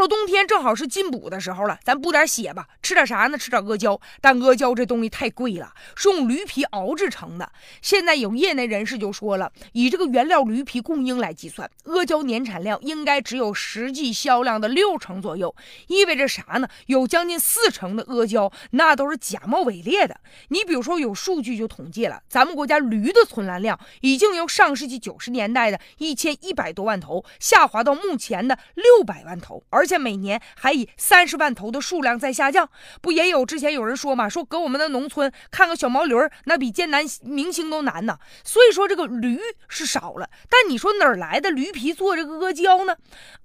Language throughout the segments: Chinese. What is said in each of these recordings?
了冬天，正好是进补的时候了，咱补点血吧，吃点啥呢？吃点阿胶。但阿胶这东西太贵了，是用驴皮熬制成的。现在有业内人士就说了，以这个原料驴皮供应来计算，阿胶年产量应该只有实际销量的六成左右，意味着啥呢？有将近四成的阿胶那都是假冒伪劣的。你比如说，有数据就统计了，咱们国家驴的存栏量已经由上世纪九十年代的一千一百多万头下滑到目前的六百万头，而且现每年还以三十万头的数量在下降。不也有之前有人说嘛，说搁我们的农村看个小毛驴儿，那比见男明星都难呢。所以说这个驴是少了，但你说哪来的驴皮做这个阿胶呢？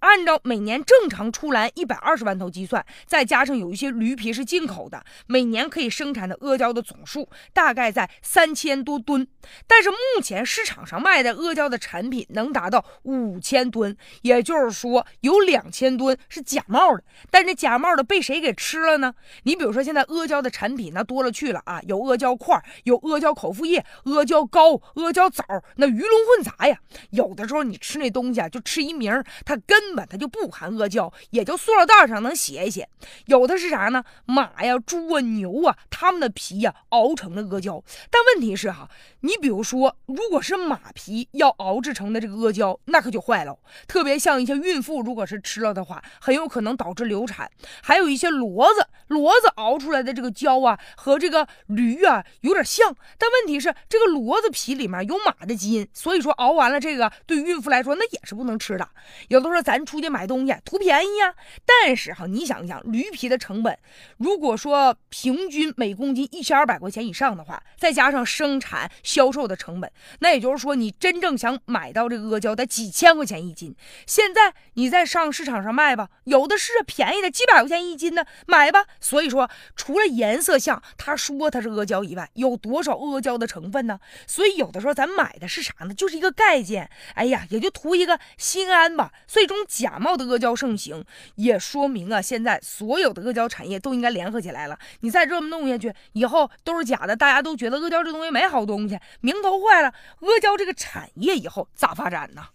按照每年正常出栏一百二十万头计算，再加上有一些驴皮是进口的，每年可以生产的阿胶的总数大概在三千多吨。但是目前市场上卖的阿胶的产品能达到五千吨，也就是说有两千吨是假冒的。但这假冒的被谁给吃了呢？你比如说现在阿胶的产品那多了去了啊，有阿胶块，有阿胶口服液、阿胶膏、阿胶枣，那鱼龙混杂呀。有的时候你吃那东西啊，就吃一名，它根本它就不含阿胶，也就塑料袋上能写一写。有的是啥呢？马呀、猪啊、牛啊，它们的皮呀熬成的阿胶。但问题是哈，你比如说，如果是马皮要熬制成的这个阿胶，那可就坏了。特别像一些孕妇，如果是吃了的话，很有可能导致流产。还有一些骡子，骡子熬出来的这个胶啊，和这个驴啊有点像。但问题是，这个骡子皮里面有马的基因，所以说熬完了这个，对孕妇来说那也是不能吃的。有的时候咱出去买东西图便宜呀，但是哈，你想一想，驴皮的成本，如果说平均每公斤一千二百块钱以上的话，再加上生产销售的成本，那也就是说，你真正想买到这个阿胶得几千块钱一斤。现在你再上市场上卖吧，有的是便宜的几百块钱一斤的，买吧。所以说，除了颜色像，他说它是阿胶以外，有多少阿胶的成分呢？所以有的时候咱买的是啥呢？就是一个概念，哎呀，也就图一个心安吧。所以这种假冒的阿胶盛行，也说明啊，现在所有的阿胶产业都应该联合起来了。你再这么弄下去，以后都是假的，大家都觉得阿胶这东西没好东西，名头坏了，阿胶这个产业以后咋发展呢？